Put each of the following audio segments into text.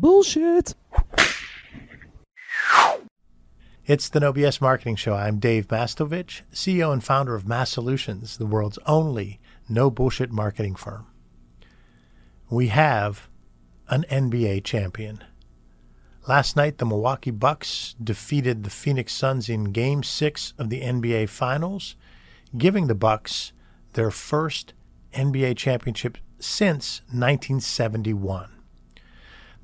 Bullshit. It's the No BS Marketing Show. I'm Dave Mastovich, CEO and founder of MASSolutions, the world's only no bullshit marketing firm. We have an NBA champion. Last night, the Milwaukee Bucks defeated the Phoenix Suns in Game 6 of the NBA Finals, giving the Bucks their first NBA championship since 1971.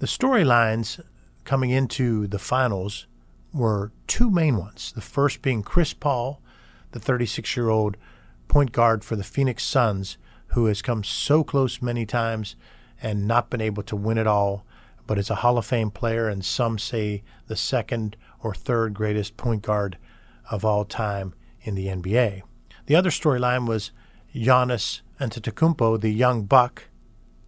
The storylines coming into the finals were two main ones. The first being Chris Paul, the 36 year old point guard for the Phoenix Suns, who has come so close many times and not been able to win it all, but is a Hall of Fame player, and some say the second or third greatest point guard of all time in the NBA. The other storyline was Giannis Antetokounmpo, the young buck,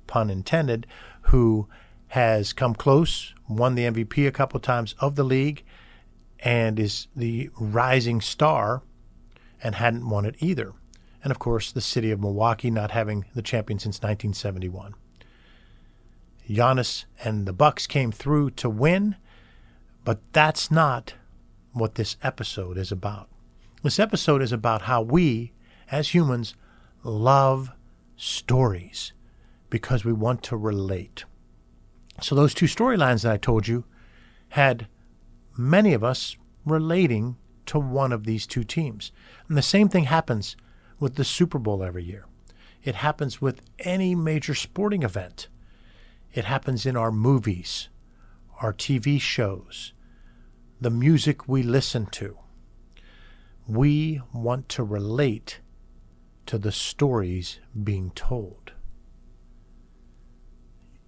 pun intended, who has come close, won the MVP a couple times of the league, and is the rising star and hadn't won it either. And of course, the city of Milwaukee not having the champion since 1971. Giannis and the Bucks came through to win, but that's not what this episode is about. This episode is about how we, as humans, love stories because we want to relate. So, those two storylines that I told you had many of us relating to one of these two teams. And the same thing happens with the Super Bowl every year. It happens with any major sporting event. It happens in our movies, our TV shows, the music we listen to. We want to relate to the stories being told.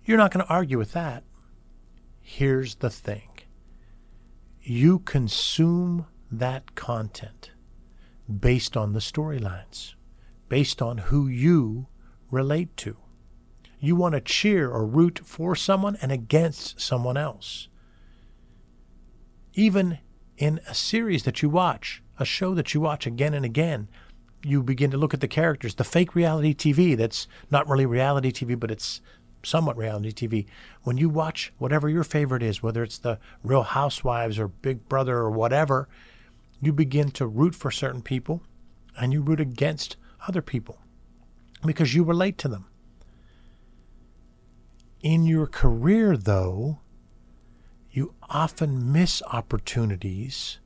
You're not going to argue with that. Here's the thing you consume that content based on the storylines, based on who you relate to. You want to cheer or root for someone and against someone else. Even in a series that you watch, a show that you watch again and again, you begin to look at the characters, the fake reality TV that's not really reality TV, but it's somewhat reality TV. When you watch whatever your favorite is, whether it's the Real Housewives or Big Brother or whatever, you begin to root for certain people and you root against other people because you relate to them. In your career, though, you often miss opportunities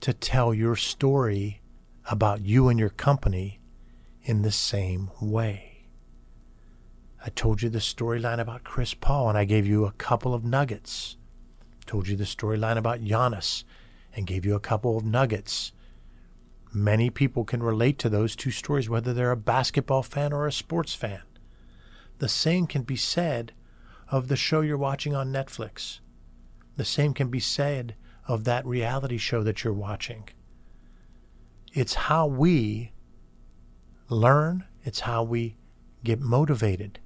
to tell your story about you and your company in the same way. I told you the storyline about Chris Paul, and I gave you a couple of nuggets. Told you the storyline about Giannis, and gave you a couple of nuggets. Many people can relate to those two stories, whether they're a basketball fan or a sports fan. The same can be said of the show you're watching on Netflix. The same can be said of that reality show that you're watching. It's how we learn, it's how we get motivated.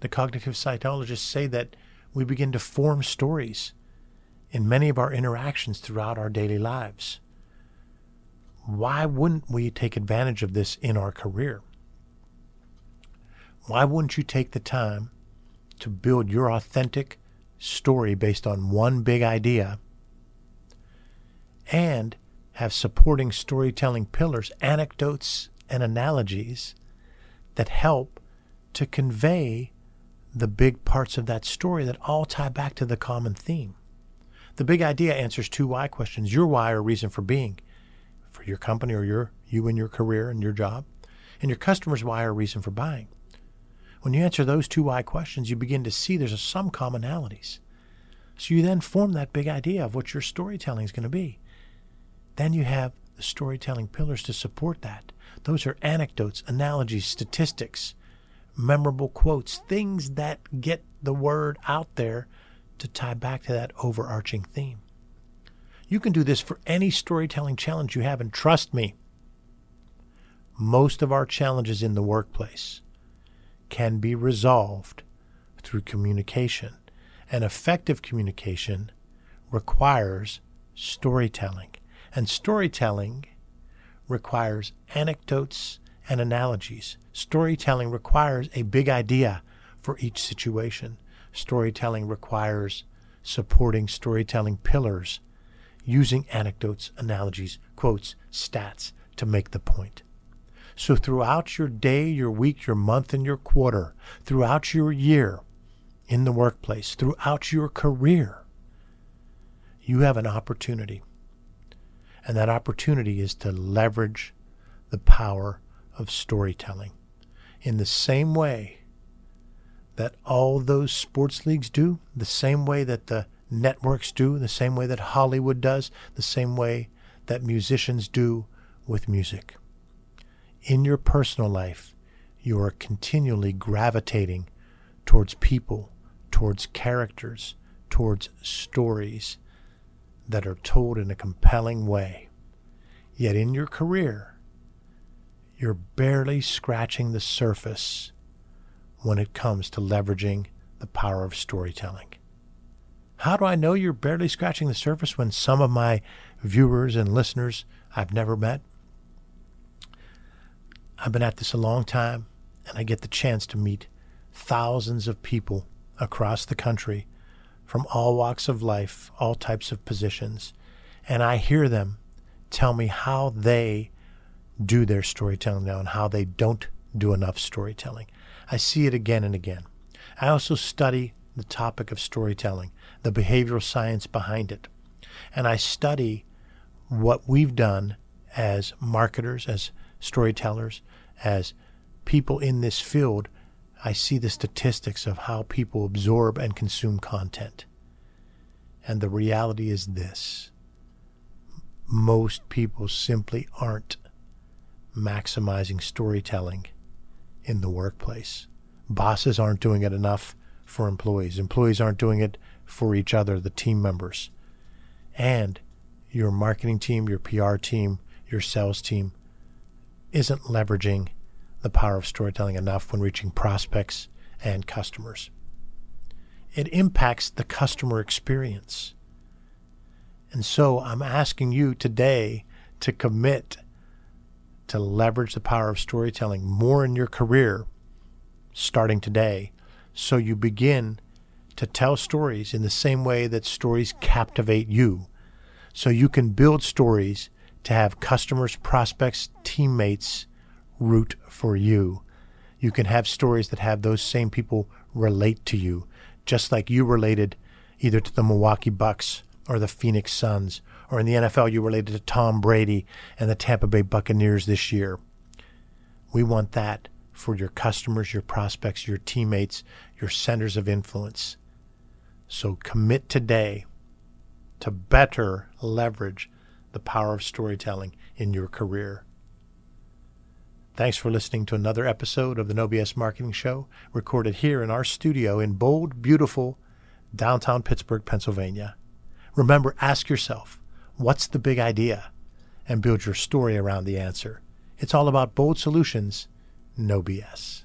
The cognitive psychologists say that we begin to form stories in many of our interactions throughout our daily lives. Why wouldn't we take advantage of this in our career? Why wouldn't you take the time to build your authentic story based on one big idea and have supporting storytelling pillars, anecdotes, and analogies that help to convey the big parts of that story that all tie back to the common theme. The big idea answers two why questions your why or reason for being for your company or your you and your career and your job, and your customer's why or reason for buying. When you answer those two why questions, you begin to see there's some commonalities. So you then form that big idea of what your storytelling is going to be. Then you have the storytelling pillars to support that. Those are anecdotes, analogies, statistics, memorable quotes, things that get the word out there to tie back to that overarching theme. You can do this for any storytelling challenge you have, and trust me, most of our challenges in the workplace can be resolved through communication. And effective communication requires storytelling. And storytelling requires anecdotes and analogies. Storytelling requires a big idea for each situation. Storytelling requires supporting storytelling pillars, using anecdotes, analogies, quotes, stats to make the point. So throughout your day, your week, your month, and your quarter, throughout your year in the workplace, throughout your career, you have an opportunity. And that opportunity is to leverage the power of storytelling in the same way that all those sports leagues do, the same way that the networks do, the same way that Hollywood does, the same way that musicians do with music. In your personal life, you are continually gravitating towards people, towards characters, towards stories that are told in a compelling way. Yet in your career, you're barely scratching the surface when it comes to leveraging the power of storytelling. How do I know you're barely scratching the surface when some of my viewers and listeners I've never met? I've been at this a long time, and I get the chance to meet thousands of people across the country from all walks of life, all types of positions, and I hear them tell me how they do their storytelling now and how they don't do enough storytelling. I see it again and again. I also study the topic of storytelling, the behavioral science behind it. And I study what we've done as marketers, as storytellers, as people in this field. I see the statistics of how people absorb and consume content. And the reality is this most people simply aren't maximizing storytelling in the workplace. Bosses aren't doing it enough for employees. Employees aren't doing it for each other, the team members. And your marketing team, your PR team, your sales team isn't leveraging the power of storytelling enough when reaching prospects and customers. It impacts the customer experience. And so I'm asking you today to commit to leverage the power of storytelling more in your career starting today so you begin to tell stories in the same way that stories captivate you. So you can build stories to have customers, prospects, teammates root for you. You can have stories that have those same people relate to you, just like you related either to the Milwaukee Bucks or the Phoenix Suns or in the NFL, you related to Tom Brady and the Tampa Bay Buccaneers this year. We want that for your customers, your prospects, your teammates, your centers of influence. So commit today to better leverage the power of storytelling in your career. Thanks for listening to another episode of the No BS Marketing Show, recorded here in our studio in bold, beautiful downtown Pittsburgh, Pennsylvania. Remember, ask yourself, What's the big idea? And build your story around the answer. It's all about bold solutions, no BS.